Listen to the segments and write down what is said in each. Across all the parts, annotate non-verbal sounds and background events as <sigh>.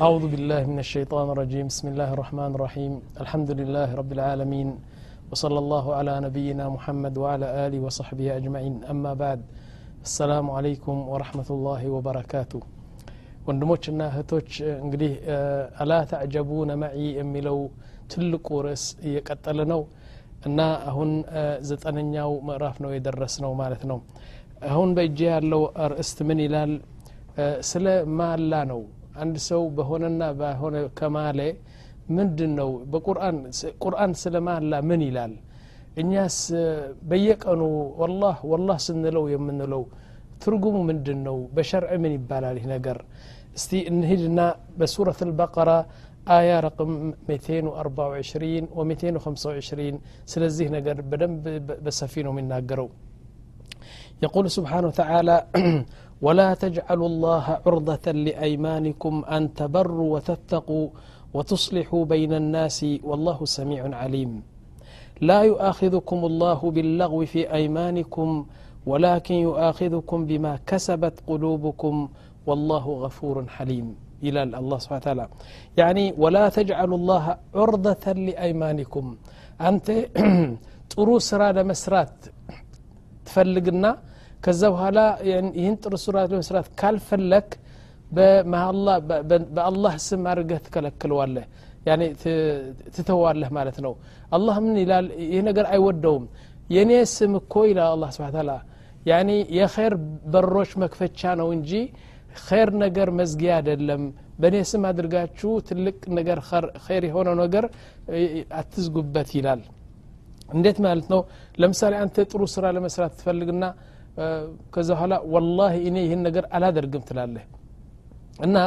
أعوذ بالله من الشيطان الرجيم بسم الله الرحمن الرحيم الحمد لله رب العالمين وصلى الله على نبينا محمد وعلى آله وصحبه أجمعين أما بعد السلام عليكم ورحمة الله وبركاته ወንድሞችና እህቶች እንግዲህ አላ ተዕጀቡነ መዒ የሚለው ትልቁ ርዕስ እየቀጠለ ነው እና አሁን ዘጠነኛው ምዕራፍ ነው የደረስ ነው ማለት ነው አሁን በእጄ ያለው ርእስት ምን ይላል ስለ ማላ ነው አንድ ሰው በሆነና ባሆነ ከማለ ምንድን ነው በቁርአን ቁርአን ስለ ማላ ምን ይላል እኛስ በየቀኑ ወላህ ወላህ ስንለው የምንለው ትርጉሙ ምንድን ነው በሸርዕ ምን ይባላል ይህ ነገር እስቲ እንሂድና በሱረት البقرة آية رقم 224 و 225 ስለዚህ ነገር በደንብ በሰፊ ነው የሚናገረው يقول سبحانه وتعالى ولا تجعلوا الله عرضة لأيمانكم أن تبروا وتتقوا وتصلحوا بين الناس والله سميع عليم لا يؤاخذكم الله باللغو في أيمانكم ولكن يؤاخذكم بما كسبت قلوبكم والله غفور حليم إلى الله سبحانه وتعالى يعني ولا تجعلوا الله عرضة لأيمانكم أنت <clears throat> ጥሩ ስራ ለመስራት ትፈልግና ከዛ በኋላ ይህን ጥሩ ስራ ለመስራት ካልፈለክ በአላህ ስም አድርገህ ትከለክለዋለህ ያኔ ትተዋለህ ማለት ነው አላህ ምን ይላል ይህ ነገር አይወደውም የእኔ ስም እኮ ይላል አላህ ስብን ታላ ያኒ የኸይር በሮች መክፈቻ ነው እንጂ ኸይር ነገር መዝጊያ አይደለም በእኔ ስም አድርጋችሁ ትልቅ ነገር ኸይር የሆነው ነገር አትዝጉበት ይላል እንዴት ማለት ነው ለምሳሌ አንተ ጥሩ ስራ ለመስራት ትፈልግና ከዛ በኋላ ወላሂ እኔ ይህን ነገር አላደርግም ትላለህ። እና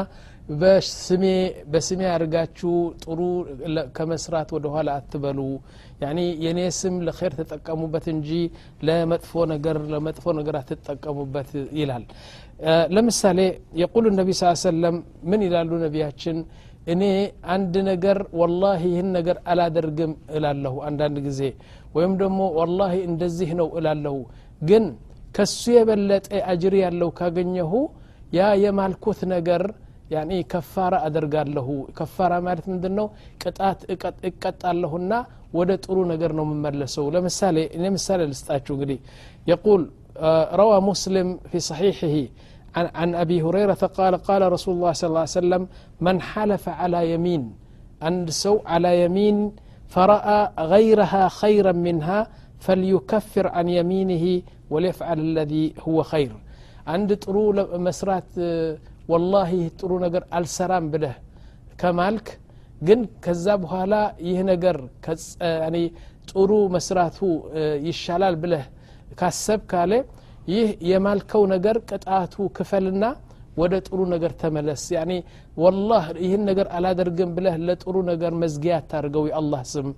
በስሜ በስሜ አድርጋችሁ ጥሩ ከመስራት ወደ ኋላ አትበሉ። ያኒ የኔ ስም ለኸይር ተጠቀሙበት እንጂ ለመጥፎ ነገር ለመጥፎ ነገር አትጠቀሙበት ይላል። ለምሳሌ የቁሉ ነቢ ስ ሰለም ምን ይላሉ ነቢያችን? እኔ አንድ ነገር ወላሂ ይህን ነገር አላደርግም እላለሁ አንዳንድ ጊዜ። ወይም ደግሞ ወላሂ እንደዚህ ነው እላለሁ። ግን ከሱ የበለጠ አጅር ያለው ካገኘሁ ያ የማልኩት ነገር ያኒ ከፋራ አደርጋለሁ ከፋራ ማለት ምንድን ነው ቅጣት እቀጣለሁና ወደ ጥሩ ነገር ነው የምመለሰው ለምሳሌ እኔ ምሳሌ ልስጣችሁ እንግዲህ የቁል روى مسلم في صحيحه عن, عن أبي هريرة قال قال رسول الله صلى الله عليه وسلم من حلف على يمين عند سوء على يمين فرأى غيرها خيرا منها فليكفر عن يمينه وليفعل الذي هو خير. عند طرو مسرات آه، والله طرو نجر السرام بله كمالك جن كذاب هلا يه نجر يعني طرو مسراته يشلال بله كسب كاله ይህ የማልከው ነገር ቅጣቱ ክፈልና ወደ ጥሩ ነገር ተመለስ። ያኒ ወላህ ይህን ነገር بله لا ለጥሩ ነገር መዝጊያ ታደርገው የአላህ ስም።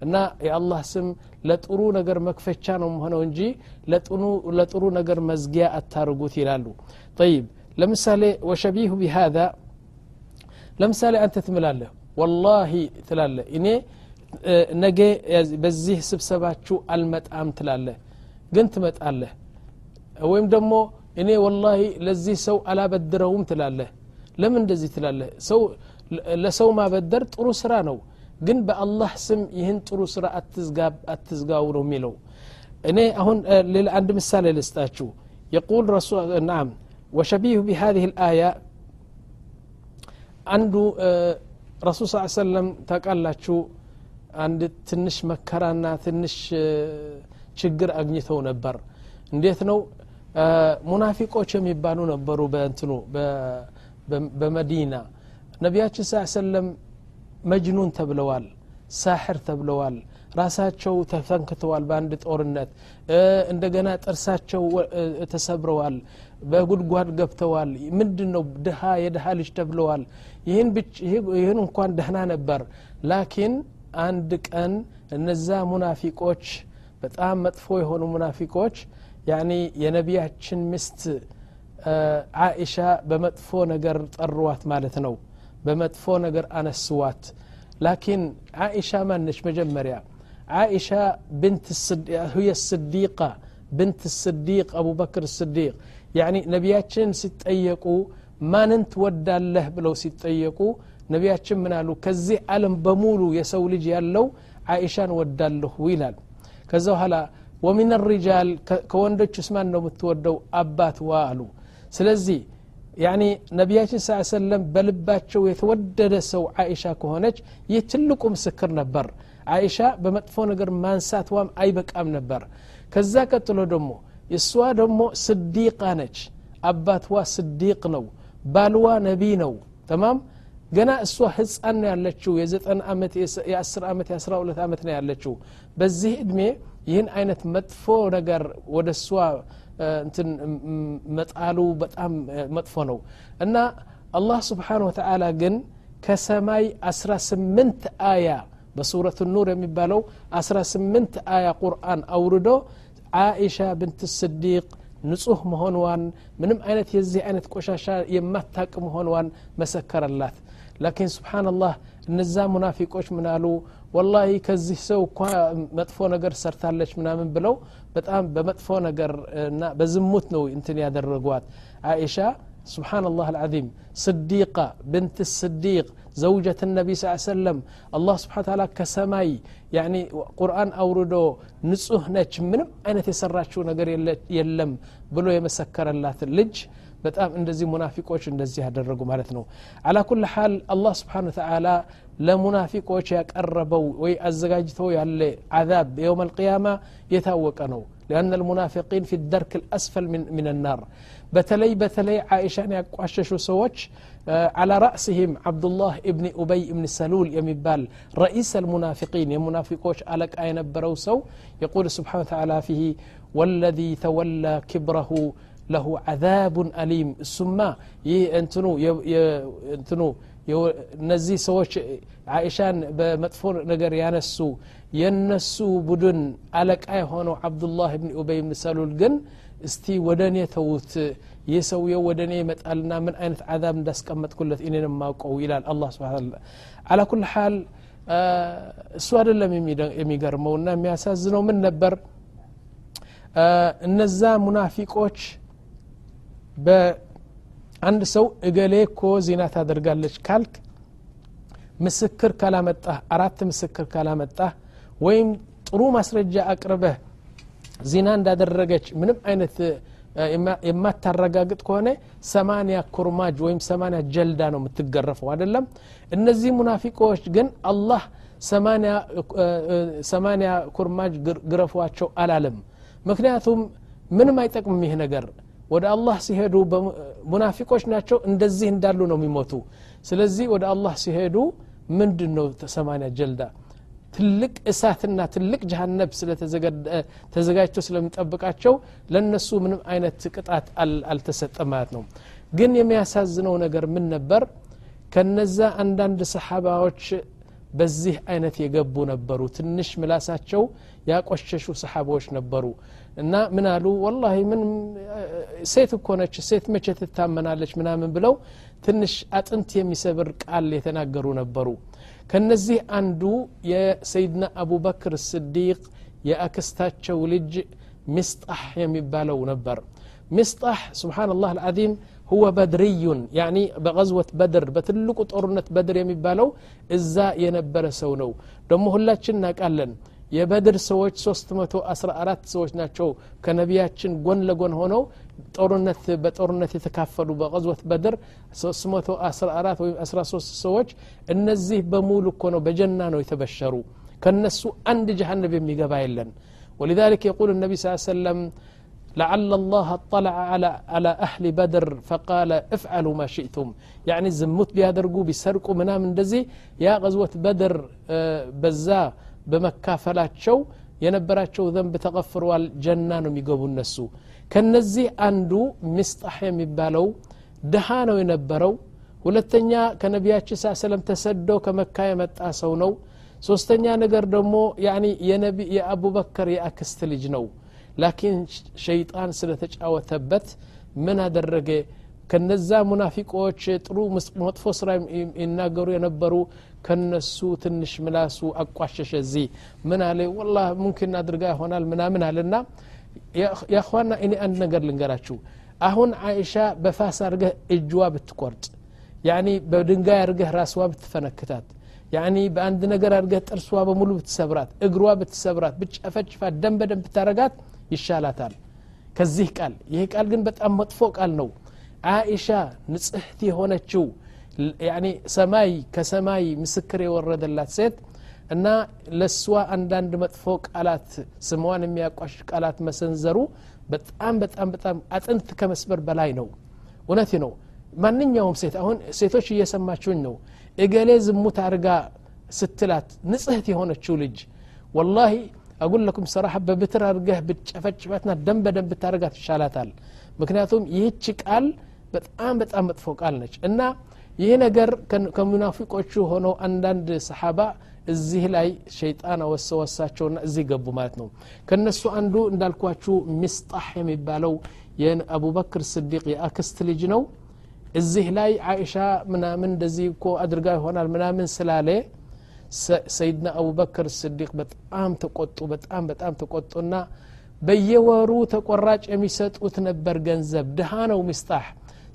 እና የአላህ ስም ለጥሩ ነገር መክፈቻ ነው ሆነው እንጂ ለጥሩ ነገር መዝጊያ አታርጉት ይላሉ ጠይብ ለምሳሌ ወሸቢሁ ቢሃዛ ለምሳሌ አንተ ትምላለህ ወላሂ ትላለህ እኔ ነገ በዚህ ስብሰባችሁ አልመጣም ትላለህ ግን ትመጣለህ ወይም ደግሞ እኔ ወላሂ ለዚህ ሰው አላበድረውም ትላለህ ለምን እንደዚህ ትላለህ ሰው ለሰው ማበደር ጥሩ ስራ ነው ግን በአላህ ስም ይህን ጥሩ ስራ አትዝጋው ነው የሚለው እኔ አሁን ሌላ አንድ ምሳሌ ልስጣችሁ የቁል ናም ወሸቢሁ ቢሃዚህ ልአያ አንዱ ረሱል ስ ሰለም ታቃላችሁ አንድ ትንሽ መከራና ትንሽ ችግር አግኝተው ነበር እንዴት ነው ሙናፊቆች የሚባሉ ነበሩ በእንትኑ በመዲና ነቢያችን ስ ሰለም መጅኑን ተብለዋል ሳሕር ተብለዋል ራሳቸው ተፈንክተዋል በአንድ ጦርነት እንደገና ጥርሳቸው ተሰብረዋል በጉድጓድ ገብተዋል። ምንድን ነው ድሃ የድሃ ልጅ ተብለዋል። ይህን እንኳን ደህና ነበር። ላኪን አንድ ቀን እነዛ ሙናፊቆች በጣም መጥፎ የሆኑ ሙናፊቆች ያኒ የነቢያችን ምስት አኢሻ በመጥፎ ነገር ጠሯት ማለት ነው በመጥፎ ነገር አነስዋት ላኪን ዓኢሻ ማነች መጀመሪያ ዓኢሻ ሁየ ስዲቃ ብንት ስዲቅ አቡበክር ስዲቅ ያኒ ነቢያችንን ሲጠየቁ ማንን ትወዳለህ ብለው ሲጠየቁ ነቢያችን ምን አሉ ከዚህ ዓለም በሙሉ የሰው ልጅ ያለው አይሻን ወዳለሁ ይላል ከዛ በኋላ ወሚን ሪጃል ከወንዶች ውስጥ ማን ነው የምትወደው አባትዋ አሉ ስለዚህ ያኒ ነቢያችን ስ ሰለም በልባቸው የተወደደ ሰው አይሻ ከሆነች ይህ ትልቁ ምስክር ነበር። አይሻ በመጥፎ ነገር ማንሳትዋም አይበቃም ነበር። ከዛ ቀጥሎ ደግሞ እሷ ደግሞ ስዲቃ ነች። አባትዋ ስዲቅ ነው። ባልዋ ነቢ ነው። ተማም? ገና እሷ ህፃን ነው ያለችው። የዘጠን ዓመት የአስር ዓመት የአስራ ሁለት ዓመት ነው ያለችው። በዚህ እድሜ ይህን አይነት መጥፎ ነገር ወደ እሷ እንትን መጣሉ በጣም መጥፎ ነው እና አላህ ስብሓን ወተዓላ ግን ከሰማይ 18 አያ በሱረት ኑር የሚባለው 18 አያ ቁርአን አውርዶ አኢሻ ብንት ስዲቅ ንጹህ መሆንዋን ምንም አይነት የዚህ አይነት ቆሻሻ የማታቅ መሆንዋን መሰከረላት ላኪን ስብሓንላህ እነዛ ሙናፊቆች ምናሉ ወላሂ ከዚህ ሰው እኳ መጥፎ ነገር ሰርታለች ምናምን ብለው በጣም በመጥፎ ነገር እና በዝሙት ነው እንትን ያደረጓት አይሻ سبحان الله العظيم صديقة بنت الصديق زوجة النبي صلى الله عليه وسلم الله سبحانه وتعالى كسماي يعني قرآن أوردو نصه نج منم أين تسراتشو نقر يلم بلو يمسكر الله ልጅ በጣም እንደዚህ ሙናፊቆች እንደዚህ ያደረጉ ማለት ነው አላ ኩል ሓል አላህ ስብሓን ተዓላ ለሙናፊቆች ያቀረበው ወይ አዘጋጅተው ያለ አዛብ የውም አልቅያማ የታወቀ ነው لأن المنافقين في الدرك الأسفل من, من النار بتلي بتلي عائشة يقاشش سوتش على رأسهم عبد الله ابن أبي ابن سلول يمبال رئيس المنافقين يمنافقوش ألك أين برو يقول سبحانه وتعالى فيه والذي تولى كبره له عذاب أليم. ثم ينتنو نزي سوش عائشان بمطفور نجر ينسو ينسو بدن ألك أي عبد الله بن أبي بن سلول استي ودني توت يسوي ودني متألنا من أين عذاب دس كمت كلت إني ما قوي إلى الله سبحانه وتعالى على كل حال እሱ አደለም የሚገርመው እና የሚያሳዝነው ምን ነበር? እነዛ ሙናፊቆች በአንድ ሰው እገሌ እኮ ዚና ታደርጋለች ካልክ ምስክር ካላመጣህ አራት ምስክር ካላመጣህ ወይም ጥሩ ማስረጃ አቅርበህ ዚና እንዳደረገች ምንም አይነት የማታረጋግጥ ከሆነ ሰማንያ ኩርማጅ ወይም ሰማንያ ጀልዳ ነው የምትገረፈው። አይደለም? እነዚህ ሙናፊቆች ግን አላህ ሰማንያ ኩርማጅ ግረፏቸው አላለም። ምክንያቱም ምንም አይጠቅምም ይህ ነገር ወደ አላህ ሲሄዱ ሙናፊቆች ናቸው። እንደዚህ እንዳሉ ነው የሚሞቱ። ስለዚህ ወደ አላህ ሲሄዱ ምንድን ነው ሰማንያ ጀልዳ? ትልቅ እሳትና ትልቅ ጀሃነብ ተዘጋጅቶ ስለሚጠብቃቸው ለነሱ ምንም አይነት ቅጣት አልተሰጠ ማለት ነው። ግን የሚያሳዝነው ነገር ምን ነበር? ከነዛ አንዳንድ ሰሓባዎች በዚህ አይነት የገቡ ነበሩ። ትንሽ ምላሳቸው ያቆሸሹ ሰሓባዎች ነበሩ እና ምን አሉ ወላሂ ምን ሴት እኮ ነች ሴት መቼ ትታመናለች ምናምን ብለው ትንሽ አጥንት የሚሰብር ቃል የተናገሩ ነበሩ ከነዚህ አንዱ የሰይድና አቡበክር ስዲቅ የአክስታቸው ልጅ ምስጣሕ የሚባለው ነበር ምስጣሕ ስብሓንላህ አልዓዚም هو بدري يعني بغزوة بدر بتلقوا طورنة بدر የሚባለው እዛ የነበረ ሰው ነው ደሞ ሁላችን እናውቃለን የበድር ሰዎች 314 ሰዎች ናቸው ከነቢያችን ጎን ለጎን ሆነው ጦርነት በጦርነት የተካፈሉ በቀዝወት በድር 314 ወይም 13 ሰዎች እነዚህ በሙሉ እኮ ነው በጀና ነው የተበሸሩ ከነሱ አንድ ጀሃነብ የሚገባ የለን ولذلك يقول النبي صلى الله عليه وسلم لعل الله اطلع على على أهل بدر فقال افعلوا ما شئتم يعني زمت بيادرقوا بيسرقوا منا من دزي يا غزوة بدر بزا በመካፈላቸው የነበራቸው ዘንብ ተቀፍረዋል ጀና ነው የሚገቡ እነሱ። ከነዚህ አንዱ ምስጣሕ የሚባለው ድሃ ነው የነበረው። ሁለተኛ ከነቢያችን ሳ ሰለም ተሰዶ ከመካ የመጣ ሰው ነው። ሶስተኛ ነገር ደግሞ የአቡበከር የአክስት ልጅ ነው። ላኪን ሸይጣን ስለተጫወተበት ምን አደረገ ከነዛ ሙናፊቆች ጥሩ መጥፎ ስራ ይናገሩ የነበሩ ከነሱ ትንሽ ምላሱ አቋሸሸ እዚህ ምን አለ ወላ ሙምኪን አድርጋ ይሆናል ምናምን አለና ያኳና እኔ አንድ ነገር ልንገራችሁ አሁን አይሻ በፋስ አርገህ እጅዋ ብትቆርጥ ያኒ በድንጋይ አርገህ ራስዋ ብትፈነክታት ያኒ በአንድ ነገር አድርገህ ጥርስዋ በሙሉ ብትሰብራት እግሯ ብትሰብራት ብጨፈጭፋት ደም በደም ብታረጋት ይሻላታል ከዚህ ቃል ይህ ቃል ግን በጣም መጥፎ ቃል ነው አኢሻ ንጽህት የሆነችው ሰማይ ከሰማይ ምስክር የወረደላት ሴት እና ለእሷ አንዳንድ መጥፎ ቃላት ስሟን የሚያቋሽሽ ቃላት መሰንዘሩ በጣም በጣም በጣም አጥንት ከመስበር በላይ ነው። እውነት ነው። ማንኛውም ሴት አሁን ሴቶች እየሰማችሁኝ ነው። እገሌ ዝሙት አድርጋ ስትላት ንጽህት የሆነችው ልጅ ወላሂ አጉል ለኩም ሰራሐ በብትር አድርገህ ብትጨፈጭፈትና ደም በደም ብታደርጋት ይሻላታል። ምክንያቱም ይህች ቃል በጣም በጣም መጥፎ ቃል ነች እና ይህ ነገር ከሙናፊቆቹ ሆነው አንዳንድ ሰሓባ እዚህ ላይ ሸይጣን አወሰወሳቸውና እዚህ ገቡ ማለት ነው ከነሱ አንዱ እንዳልኳችሁ ሚስጣሕ የሚባለው የአቡበክር ስዲቅ የአክስት ልጅ ነው እዚህ ላይ አይሻ ምናምን እንደዚህ እኮ አድርጋ ይሆናል ምናምን ስላለ ሰይድና አቡበክር ስዲቅ በጣም ተቆጡ በጣም በጣም ተቆጡና በየወሩ ተቆራጭ የሚሰጡት ነበር ገንዘብ ድሃ ነው ሚስጣሕ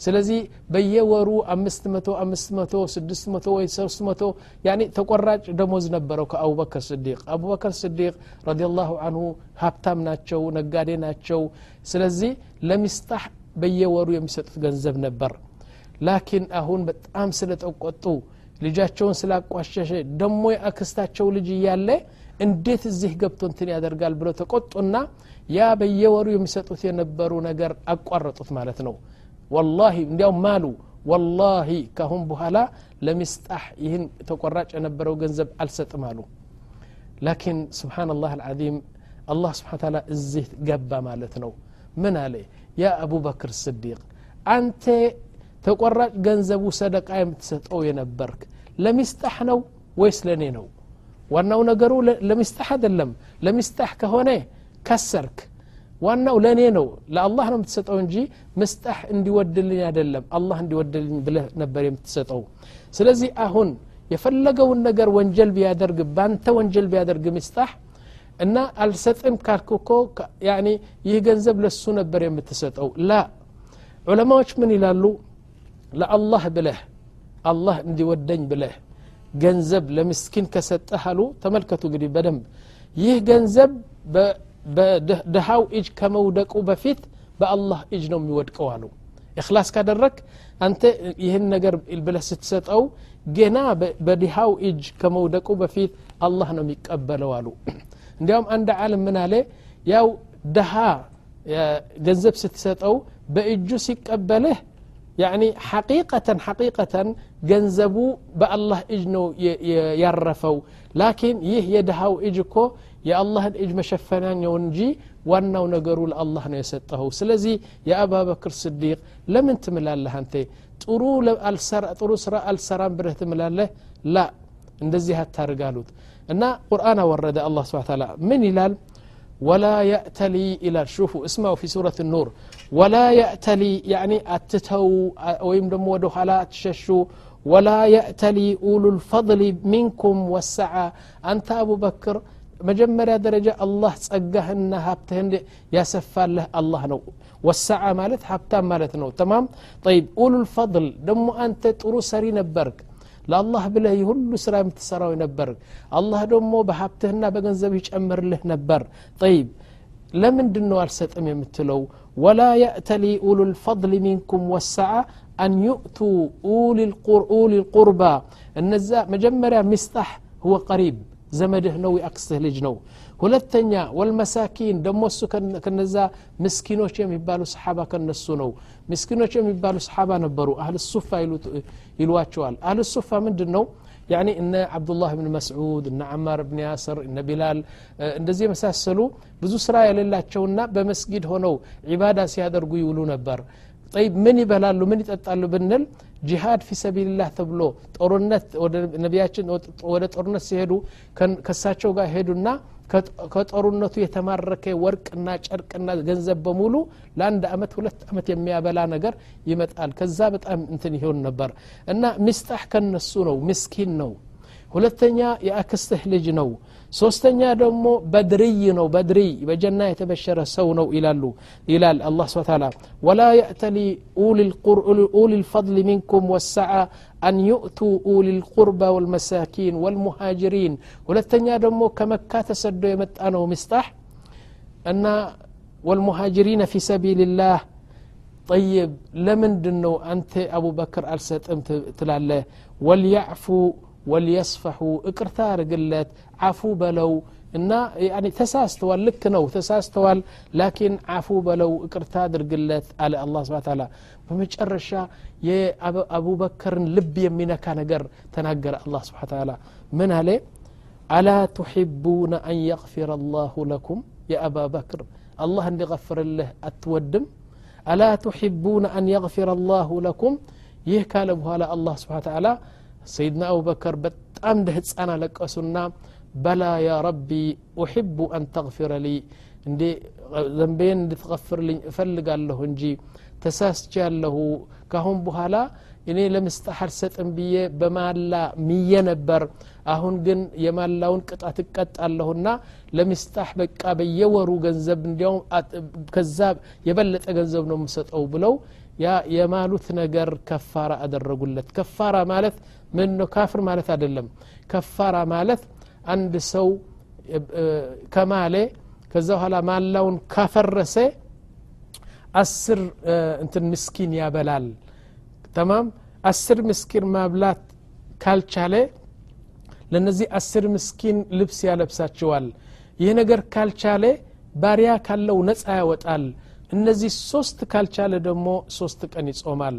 ስለዚህ በየወሩ አምስት መቶ አምስት መቶ ስድስት መቶ ወይ ሶስት መቶ ያኒ ተቆራጭ ደሞዝ ነበረው ከአቡበክር ስዲቅ። አቡበክር ስዲቅ ረዲ ላሁ አንሁ ሀብታም ናቸው ነጋዴ ናቸው። ስለዚህ ለሚስጣሕ በየወሩ የሚሰጡት ገንዘብ ነበር። ላኪን አሁን በጣም ስለተቆጡ ልጃቸውን ስላቋሸሸ ደሞ የአክስታቸው ልጅ እያለ እንዴት እዚህ ገብቶ እንትን ያደርጋል ብለው ተቆጡና ያ በየወሩ የሚሰጡት የነበሩ ነገር አቋረጡት ማለት ነው ወላሂ እንዲያው ማሉ ወላሂ ካሁን በኋላ ለሚስጣሕ ይህን ተቆራጭ የነበረው ገንዘብ አልሰጥም አሉ ላኪን ስብሓንላህ አልዓዚም አላህ ስብሓን ታላ እዚህ ገባ ማለት ነው ምን አለ ያ አቡበክር ስዲቅ አንተ ተቆራጭ ገንዘቡ ሰደቃ የምትሰጠው የነበርክ ለሚስጣሕ ነው ወይስ ለእኔ ነው ዋናው ነገሩ ለሚስጣሕ አይደለም ለሚስጣሕ ከሆነ ከሰርክ ዋናው ለእኔ ነው ለአላህ ነው የምትሰጠው እንጂ ምስጣሕ እንዲወድልኝ አይደለም አላህ እንዲወድልኝ ብለህ ነበር የምትሰጠው ስለዚህ አሁን የፈለገውን ነገር ወንጀል ቢያደርግ ባንተ ወንጀል ቢያደርግ ምስጣሕ እና አልሰጥም ካልክ እኮ ያኒ ይህ ገንዘብ ለሱ ነበር የምትሰጠው ላ ዑለማዎች ምን ይላሉ ለአላህ ብለህ አላህ እንዲወደኝ ብለህ ገንዘብ ለምስኪን ከሰጠህ አሉ ተመልከቱ እንግዲህ በደንብ ይህ ገንዘብ በድሃው እጅ ከመውደቁ በፊት በአላህ እጅ ነው የሚወድቀው አሉ እክላስ ካደረግ አንተ ይህን ነገር ብለህ ስትሰጠው ገና በድሃው እጅ ከመውደቁ በፊት አላህ ነው የሚቀበለው አሉ እንዲያውም አንድ ዓለም ምን አለ ያው ድሃ ገንዘብ ስትሰጠው በእጁ ሲቀበልህ ያኒ ሐቂቀተን ሐቂቀተን ገንዘቡ በአላህ እጅ ነው ያረፈው ላኪን ይህ የድሃው እጅ እኮ የአላህን እጅ መሸፈናኛው እንጂ ዋናው ነገሩ ለአላህ ነው የሰጠኸው ስለዚህ የአባበክር ስዲቅ ለምን ትምላለህ አንተ ጥሩ ጥሩ ስራ አልሰራም ብለህ ትምላለህ ላ እንደዚህ አታርጋሉት እና ቁርአን አወረደ አላህ ስብን ታላ ምን ይላል ولا يأتلي إلى شوفوا اسمعوا في سورة النور ولا يأتلي يعني أتتو ويم دم ودو حلا تششو ولا يأتلي أولو الفضل منكم والسعة أنت أبو بكر መጀመሪያ ደረጃ አላህ ጸጋህና ሀብትህን ያሰፋልህ አላህ ነው ወሳዓ ማለት ሀብታም ማለት ነው ተማም ጠይብ ኡሉልፈضል ደግሞ አንተ ጥሩ ሰሪ ነበርክ ለአላህ ብለህ የሁሉ ስራ የምትሰራው ነበር አላህ ደግሞ በሀብትህና በገንዘብ ይጨምርልህ ነበር ጠይብ ለምንድን ነው አልሰጥም የምትለው ወላ የእተሊ ኡሉ ልፈضል ሚንኩም ወሰዓ አን ዩእቱ ኡሊ ልቁርባ እነዛ መጀመሪያ ሚስጣሕ هو قريب ዘመድህ ነው የአክስትህ ልጅ ነው ሁለተኛ ወልመሳኪን ደሞ እሱ ከነዛ ምስኪኖች የሚባሉ ሰሓባ ከነሱ ነው ምስኪኖች የሚባሉ ሰሓባ ነበሩ አህል ሱፋ ይሏቸዋል አህል ሱፋ ምንድን ነው ያኒ እነ አብዱላህ ብን መስዑድ እነ አማር ብን ያስር እነ ቢላል እንደዚህ የመሳሰሉ ብዙ ስራ የሌላቸውና በመስጊድ ሆነው ዒባዳ ሲያደርጉ ይውሉ ነበር ጠይብ ምን ይበላሉ ምን ይጠጣሉ ብንል ጂሃድ ፊ ሰቢልላህ ተብሎ ጦርነት ነቢያችን ወደ ጦርነት ሲሄዱ ከሳቸው ጋር ሄዱና ከጦርነቱ የተማረከ ወርቅና ጨርቅና ገንዘብ በሙሉ ለአንድ አመት ሁለት አመት የሚያበላ ነገር ይመጣል ከዛ በጣም እንትን ይሆን ነበር እና ሚስጣሕ ከነሱ ነው ምስኪን ነው ሁለተኛ የአክስትህ ልጅ ነው። ሶስተኛ ደግሞ በድርይ ነው። በድርይ በጀና የተበሸረ ሰው ነው ይላሉ ይላል አላ ስብ ታላ ወላ የእተሊ ኡሊ ልፈضል ሚንኩም ወሰዓ أن يؤتوا أولي القربى والمساكين والمهاجرين ولتنيا دمو كمكة تسدو يمت أنا ومستح أن والمهاجرين في سبيل الله طيب لمن دنو أنت أبو بكر ألسة تلاله وليعفو وليصفحوا. اقرثار قلت عفو بلو. إن يعني تساس تساستوال لك نو تساستوال لكن عفو بلو. اقرثار قلت على الله سبحانه وتعالى. فمش الرشا يا أبو بكر لب يمينا كان قر تنقر الله سبحانه وتعالى. من عليه ألا تحبون أن يغفر الله لكم؟ يا أبا بكر الله أن يغفر له أتودم. ألا تحبون أن يغفر الله لكم؟ يهكال أبوها الله سبحانه وتعالى. سيدنا أبو بكر بتأم ده تسأنا لك أسنا بلا يا ربي أحب أن تغفر لي. إندي ذنبين اللي تغفر لي فلق الله نجي تساس جال له كهون بهالا إني لم استحر ست بيه بما لا مية نبر. أهون جن يما لون كت أتكت اللهنا لم استحب كابي يورو جنزب اليوم كذاب يبلت أجنزب نمسة أو بلو. يا يا مالوث كفارة أدر رجلت كفارة مالت ምን ነው ካፍር ማለት አይደለም። ከፋራ ማለት አንድ ሰው ከማሌ ከዛ በኋላ ማላውን ካፈረሰ አስር እንትን ምስኪን ያበላል። ተማም? አስር ምስኪን ማብላት ካልቻለ ለነዚህ አስር ምስኪን ልብስ ያለብሳቸዋል። ይህ ነገር ካልቻለ ባሪያ ካለው ነፃ ያወጣል። እነዚህ ሶስት ካልቻለ ደግሞ ሶስት ቀን ይጾማል።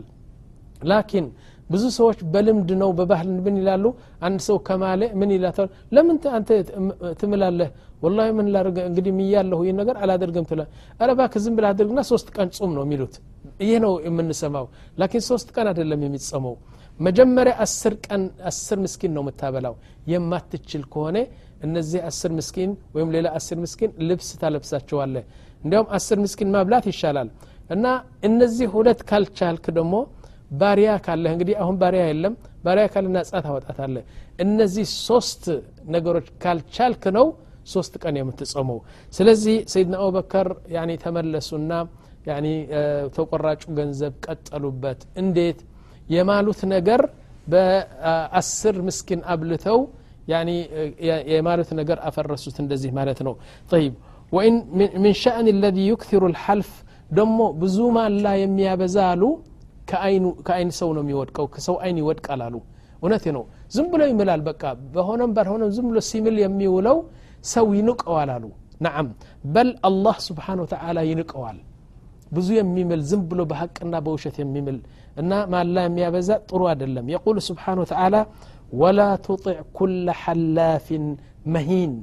ላኪን ብዙ ሰዎች በልምድ ነው በባህል ምን ይላሉ? አንድ ሰው ከማለ ምን ይላታል? ለምን አንተ ትምላለህ? ወላ ምን ላርገ እንግዲህ ምያለሁ ይህ ነገር አላደርግም ትላ አረባክ ዝም ብላ አድርግና ሶስት ቀን ጹም ነው የሚሉት። ይህ ነው የምንሰማው። ላኪን ሶስት ቀን አይደለም የሚጸመው መጀመሪያ አስር ቀን አስር ምስኪን ነው የምታበላው። የማትችል ከሆነ እነዚህ አስር ምስኪን ወይም ሌላ አስር ምስኪን ልብስ ታለብሳቸዋለ እንዲያውም አስር ምስኪን ማብላት ይሻላል። እና እነዚህ ሁለት ካልቻልክ ደግሞ ባሪያ ካለህ እንግዲህ አሁን ባሪያ የለም ባሪያ ካለና ነጻ ታወጣታለህ እነዚህ ሶስት ነገሮች ካልቻልክ ነው ሶስት ቀን የምትጾመው ስለዚህ ሰይድና አቡበከር ተመለሱና ተቆራጩ ገንዘብ ቀጠሉበት እንዴት የማሉት ነገር በአስር ምስኪን አብልተው የማሉት ነገር አፈረሱት እንደዚህ ማለት ነው طيب وإن من شأن الذي يكثر الحلف ደሞ ብዙ ማላ የሚያበዛ አሉ ከአይን ሰው ነው የሚወድቀው ከሰው አይን ይወድቃል አሉ እውነት ነው ዝም ብሎ ይምላል በቃ በሆነም ባልሆነም ዝም ብሎ ሲምል የሚውለው ሰው ይንቀዋል አሉ ናዓም በል አላህ ስብሓን ወተዓላ ይንቀዋል ብዙ የሚምል ዝም ብሎ በሐቅና በውሸት የሚምል እና ማላ የሚያበዛ ጥሩ አይደለም የቁል ስብሓን ወተዓላ ወላ ትጢዕ ኩለ ሐላፊን መሂን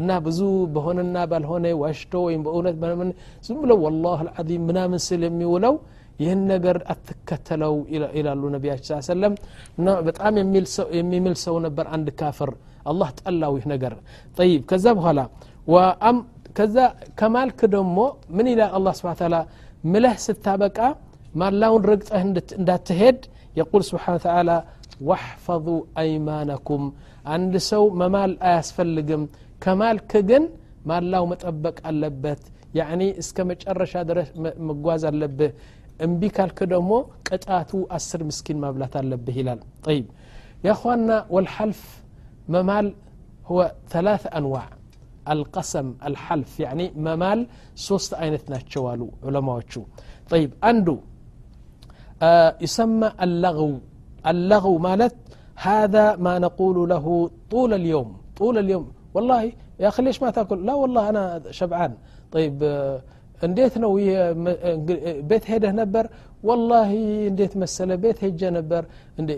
እና ብዙ በሆነና ባልሆነ ዋሽቶ ወይም በእውነት ዝም ብሎ ወላሁ አልዓዚም ምናምን ስል የሚውለው ይህን ነገር አትከተለው ይላሉ ነቢያችን ስ ሰለም በጣም የሚምል ሰው ነበር አንድ ካፍር አላህ ጠላው ይህ ነገር ጠይብ ከዛ በኋላ ከዛ ከማልክ ደግሞ ምን ይላል አላ ስብን ታላ ምለህ ስታበቃ ማላውን ረግጠህ እንዳትሄድ የቁል ስብሓን ተላ ዋሕፈظ አይማነኩም አንድ ሰው መማል አያስፈልግም ከማልክ ግን ማላው መጠበቅ አለበት ያኒ እስከ መጨረሻ ድረስ መጓዝ አለብህ እምቢ ካልክ ደግሞ ቅጣቱ አስር ምስኪን ማብላት አለብህ ይላል ጠይብ ያኳና ወልሐልፍ መማል هو ثلاث أنواع القسم الحلف يعني ممال سوست أينت ناتشوالو علماء طيب أندو آه يسمى اللغو اللغو مالت هذا ما نقول له طول اليوم طول اليوم والله يا أخي ليش ما تأكل لا والله أنا شبعان طيب آه እንዴት ነው ቤት ሄደህ ነበር ወላሂ እንዴት መሰለ ቤት ሄጀ ነበር እንዴ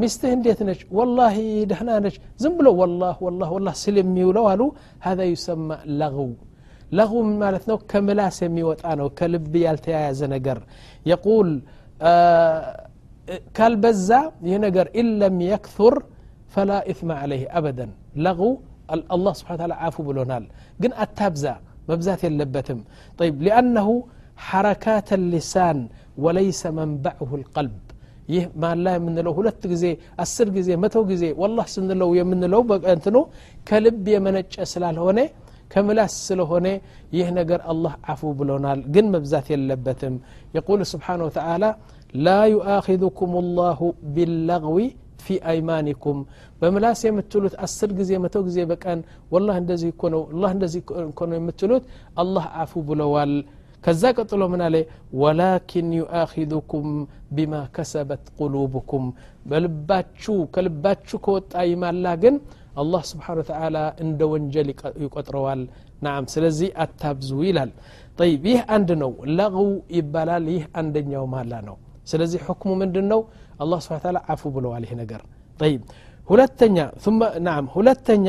ሚስትህ እንዴት ነች ወላሂ ደህና ነች ዝም ብሎ ወላህ ወላህ ወላህ ስለሚውለው አሉ ሀذا ይሰማ ለغው ለغው ማለት ነው ከምላስ የሚወጣ ነው ከልብ ያልተያያዘ ነገር የቁል ካልበዛ ይህ ነገር ኢለም የክثር ፈላ ኢትማ አለይህ አበደን ለغው አላህ ስብሓን ታላ አፉ ብሎናል ግን አታብዛ መብዛት የለበትም طيب لأنه حركات اللسان وليس منبعه القلب ይህ ማላ የምንለው ሁለት ጊዜ አስር ጊዜ መቶ ጊዜ ወላህ ስንለው የምንለው እንትኑ ከልብ የመነጨ ስላልሆነ ከምላስ ስለሆነ ይህ ነገር አላህ አፉ ብሎናል ግን መብዛት የለበትም የቁል ስብሓን ወተላ ላ ዩአኪذኩም ላሁ ቢላغዊ في أيمانكم. بملاس يمتلوت أسر قزي متوق زي بكأن والله اندزي يكونوا الله اندزي يكونوا متلوت الله عفو بلوال. كذاك طلو من عليه ولكن يؤاخذكم بما كسبت قلوبكم. بل باتشو كل باتشو كوت أيمان لكن الله سبحانه وتعالى اند ونجل يقطروال. نعم سلزي التابزو طيب يه عندنا لغو يبالال يه عندنا يوم هلانو سلزي حكمه من دنو አላህ ስብሓን ታላ አፉ ብለዋል ይህ ነገር ጠይብ ሁለተኛ ثم ናም ሁለተኛ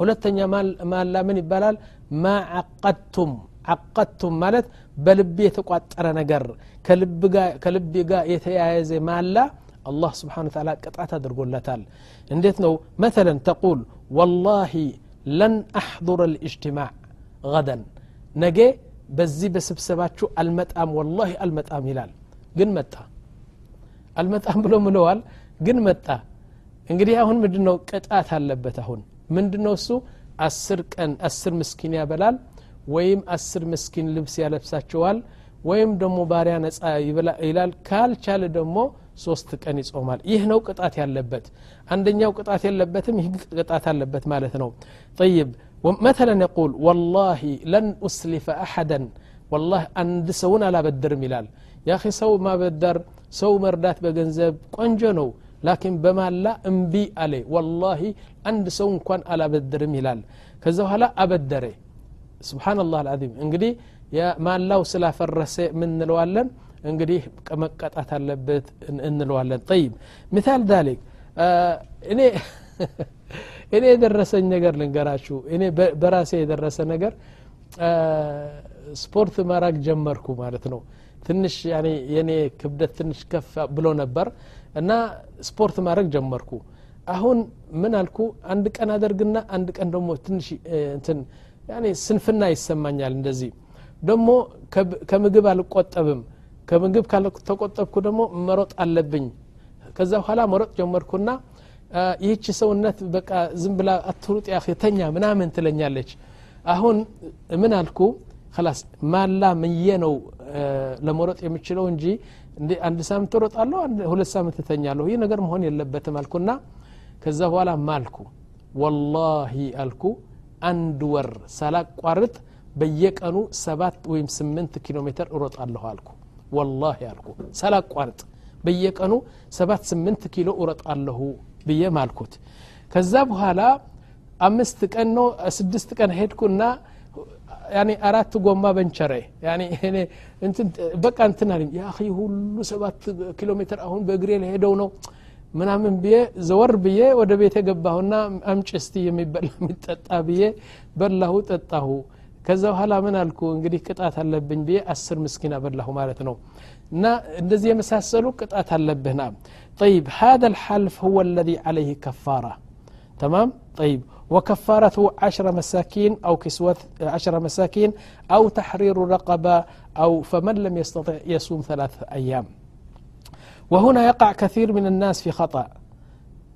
ሁለተኛ ማላ ምን ይባላል ማ ዓቀድቱም ዓቀድቱም ማለት በልብ የተቋጠረ ነገር ከልብ ጋር የተያያዘ ማላ الله سبحانه وتعالى قطعت أدرقولتال انديت نو مثلا تقول والله لن أحضر الاجتماع غدا نجي بزي بسبسباتشو المتأم والله المتأم هلال قن متى المتأم بلو ملوال قن متى እንግዲህ አሁን ምንድን ነው ቅጣት አለበት አሁን ምንድን ነው እሱ አስር ቀን አስር ምስኪን ያበላል ወይም አስር ምስኪን ልብስ ያለብሳቸዋል ወይም ደግሞ ባሪያ ነጻ ይላል ካልቻለ ደግሞ ሶስት ቀን ይጾማል ይህ ነው ቅጣት ያለበት አንደኛው ቅጣት የለበትም ይህ ቅጣት አለበት ማለት ነው طيب مثلا يقول والله لن أسلف أحدا والله عند سون على بدر ملال ያኺ ሰው ማበደር ሰው መርዳት በገንዘብ ቆንጆ ነው ላኪን በማላ እምቢ አለ ወላሂ አንድ ሰው እንኳን አላበድርም ይላል ከዛ በኋላ አበደረ ስብናላህ አልዓዚም እንግዲህ ማላው ስላፈረሰ ምንለዋለን እንግዲህ መቀጣት አለበት እንለዋለን ጠይብ ምታል ዛሊክ እኔ እኔ የደረሰኝ ነገር ልንገራችሁ እኔ በራሴ የደረሰ ነገር ስፖርት ማራግ ጀመርኩ ማለት ነው ትንሽ የኔ ክብደት ትንሽ ከፍ ብሎ ነበር እና ስፖርት ማድረግ ጀመርኩ። አሁን ምን አልኩ? አንድ ቀን አደርግና አንድ ቀን ደግሞ ትንሽ እንትን ስንፍና ይሰማኛል እንደዚህ። ደግሞ ከምግብ አልቆጠብም። ከምግብ ካልተቆጠብኩ ደግሞ መሮጥ አለብኝ። ከዛ በኋላ መሮጥ ጀመርኩና ይህች ሰውነት በቃ ዝም ብላ አትሩጥ ያ ተኛ ምናምን ትለኛለች። አሁን ምን አልኩ ላስ ማላ ምየ ነው ለመሮጥ የምችለው እንጂ አንድ ሳምንት እሮጣለሁ ሁለት ሳምንት እተኛለሁ ይህ ነገር መሆን የለበትም አልኩና ከዛ በኋላ ማልኩ ወላሂ አልኩ አንድ ወር ሳላቋርጥ በየቀኑ ሰባት ወይም ስምንት ኪሎ ሜትር እሮጣለሁ አልኩ ወላሂ አልኩ ሳላቋርጥ በየቀኑ ሰባት ስምንት ኪሎ እሮጣለሁ ብዬ ማልኩት ከዛ በኋላ አምስት ቀን ነው ስድስት ቀን ሄድኩና ያኒ አራት ጎማ በንቸረ ያኒ እኔ እንትን በቃ እንትን አለኝ ያ አኺ ሁሉ ሰባት ኪሎ ሜትር አሁን በእግሬ ለሄደው ነው ምናምን ብዬ ዘወር ብዬ ወደ ቤት ገባሁና አምጭ እስቲ የሚበላ የሚጠጣ <laughs> ብዬ በላሁ ጠጣሁ ከዛ በኋላ ምን አልኩ እንግዲህ ቅጣት አለብኝ ብዬ አስር ምስኪን አበላሁ ማለት ነው እና እንደዚህ የመሳሰሉ ቅጣት አለብህና طيب هذا الحلف هو الذي عليه كفارة تمام طيب وكفارته عشر مساكين أو كسوة عشر مساكين أو تحرير رقبة أو فمن لم يستطع يصوم ثلاثة أيام وهنا يقع كثير من الناس في خطأ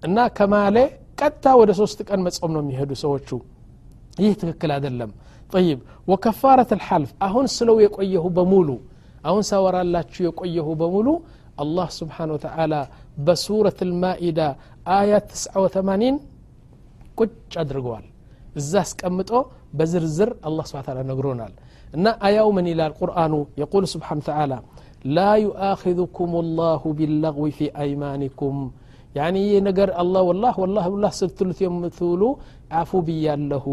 እና ከማሌ ቀጥታ ወደ ሶስት ቀን መጾም ነው የሚሄዱ ሰዎቹ ይህ ትክክል አይደለም ጠይብ ወከፋረት ልሐልፍ አሁን ስለው የቆየሁ በሙሉ አሁን ሳወራላችሁ የቆየሁ በሙሉ አላህ ስብሓን ወተላ በሱረት ልማኢዳ አያት 89 ቁጭ አድርገዋል እዛ አስቀምጦ በዝርዝር አላህ ስብሓ ታላ ነግሮናል እና አያው ምን ይላል ቁርአኑ የቁል ስብሓን ተዓላ ላ ዩአኪذኩም ላሁ ቢላغዊ ፊ አይማኒኩም ያኒ ይህ ነገር አላህ ወላህ ወላህ ብላህ ስትሉት የምትውሉ አፉ ብያለሁ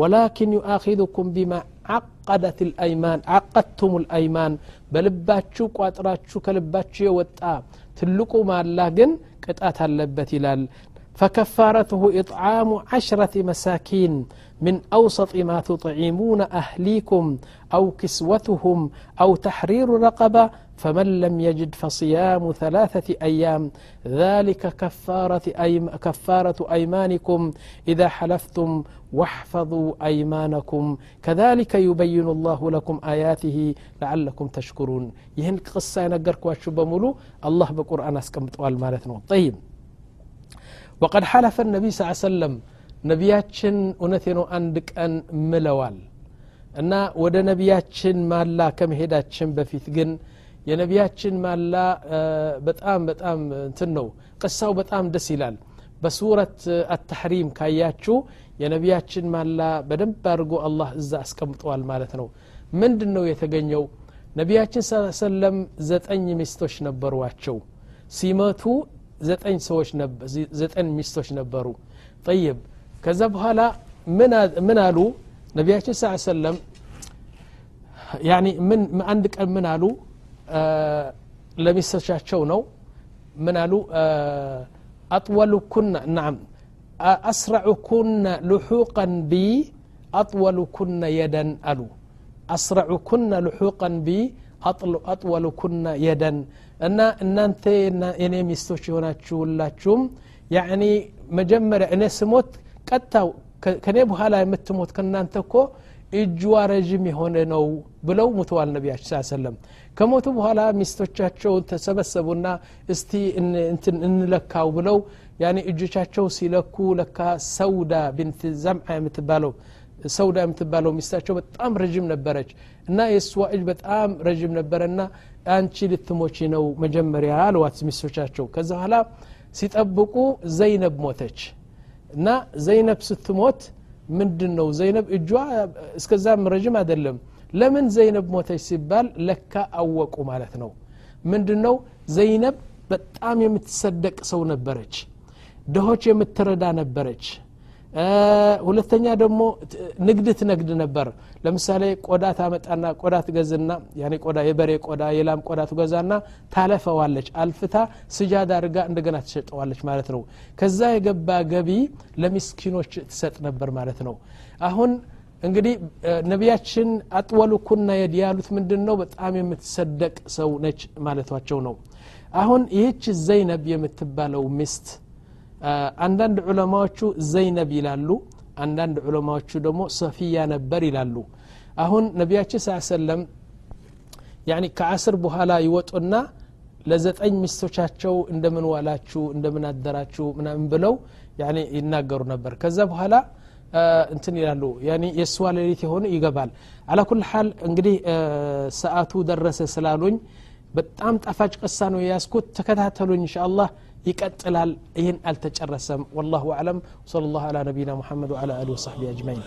ወላኪን ዩአኪذኩም ቢማ አቀደት ልአይማን አቀድቱም ልአይማን በልባችሁ ቋጥራችሁ ከልባችሁ የወጣ ትልቁ ማላ ግን ቅጣት አለበት ይላል فكفارته إطعام عشرة مساكين من أوسط ما تطعمون أهليكم أو كسوتهم أو تحرير رقبة فمن لم يجد فصيام ثلاثة أيام ذلك كفارة, أيم كفارة أيمانكم. إذا حلفتم واحفظوا أيمانكم. كذلك يبين الله لكم آياته لعلكم تشكرون. يهن قصة ينقركواتشو بمولو الله بقرآن أسكمتوال مالتنا طيب ወቀድ ሐለፈ ነቢይ ስ ሰለም ነቢያችን እውነቴ ነው አንድ ቀን ምለዋል እና ወደ ነቢያችን ማላ ከመሄዳችን በፊት ግን የነቢያችን ማላ በጣም በጣም እንትን ነው ቅሳው በጣም ደስ ይላል። በሱረት አታሕሪም ካያችሁ የነቢያችን ማላ በደንብ አድርጎ አላህ እዛ አስቀምጠዋል ማለት ነው። ምንድን ነው የተገኘው? ነቢያችን ሰለም ዘጠኝ ሚስቶች ነበሯቸው። ሲመቱ ዘጠኝ ሰዎች ዘጠኝ ሚስቶች ነበሩ ጠይብ ከዛ በኋላ ምን አሉ ነቢያችን ስ ሰለም ያኒ ምን አንድ ቀን ምን አሉ ለሚስቶቻቸው ነው ምን አሉ አጥወሉኩና ናም አስረዑኩና ልሑቀን ቢ አጥወሉኩና የደን አሉ አስረዑኩና ልሑቀን ቢ አጥወሉኩና የደን እና እናንተ የኔ ሚስቶች የሆናችሁላችሁም ያኒ መጀመሪያ እኔ ስሞት ቀጥታው ከኔ በኋላ የምትሞት ከእናንተ እኮ እጅዋ ረዥም የሆነ ነው ብለው ሙተዋል ነቢያችን ሰለም ከሞቱ በኋላ ሚስቶቻቸውን ተሰበሰቡና እስቲ እንለካው ብለው ያኔ እጆቻቸው ሲለኩ ለካ ሰውዳ ብንት ዘምዓ የምትባለው ሰውዳ የምትባለው ሚስታቸው በጣም ረዥም ነበረች። እና የእሷ እጅ በጣም ረዥም ነበረና አንቺ ልትሞቺ ነው መጀመሪያ አልዋት ሚስቶቻቸው። ከዛ በኋላ ሲጠብቁ ዘይነብ ሞተች። እና ዘይነብ ስትሞት ምንድን ነው ዘይነብ እጇ እስከዛም ረዥም አይደለም። ለምን ዘይነብ ሞተች ሲባል ለካ አወቁ ማለት ነው። ምንድን ነው ዘይነብ በጣም የምትሰደቅ ሰው ነበረች። ድሆች የምትረዳ ነበረች ሁለተኛ ደግሞ ንግድ ትነግድ ነበር። ለምሳሌ ቆዳ ታመጣና ቆዳ ትገዝና ያኔ ቆዳ የበሬ ቆዳ የላም ቆዳ ትገዛና ታለፈዋለች። አልፍታ ስጃድ አድርጋ እንደገና ትሸጠዋለች ማለት ነው። ከዛ የገባ ገቢ ለሚስኪኖች ትሰጥ ነበር ማለት ነው። አሁን እንግዲህ ነቢያችን አጥወሉ ኩና የድ ያሉት ምንድን ነው በጣም የምትሰደቅ ሰው ነች ማለቷቸው ነው። አሁን ይህች ዘይነብ የምትባለው ሚስት አንዳንድ ዑለማዎቹ ዘይነብ ይላሉ አንዳንድ ዑለማዎቹ ደግሞ ሰፊያ ነበር ይላሉ። አሁን ነቢያችን ስ ሰለም ከአስር በኋላ ይወጡና ለዘጠኝ ሚስቶቻቸው እንደምን ዋላችሁ እንደምን አደራችሁ ምናምን ብለው ይናገሩ ነበር። ከዛ በኋላ እንትን ይላሉ የእሷ ሌሊት የሆነ ይገባል። አላ ኩል ሓል እንግዲህ ሰአቱ ደረሰ ስላሉኝ በጣም ጣፋጭ ቀሳ ነው የያዝኩት። ተከታተሉኝ እንሻ ይቀጥላል ይህን አልተጨረሰም ወላሁ አዕለም ወሰለ ላሁ አላ ነቢና ሙሐመድ ወዓላ አሊ ወሰሕቢ አጅማዒን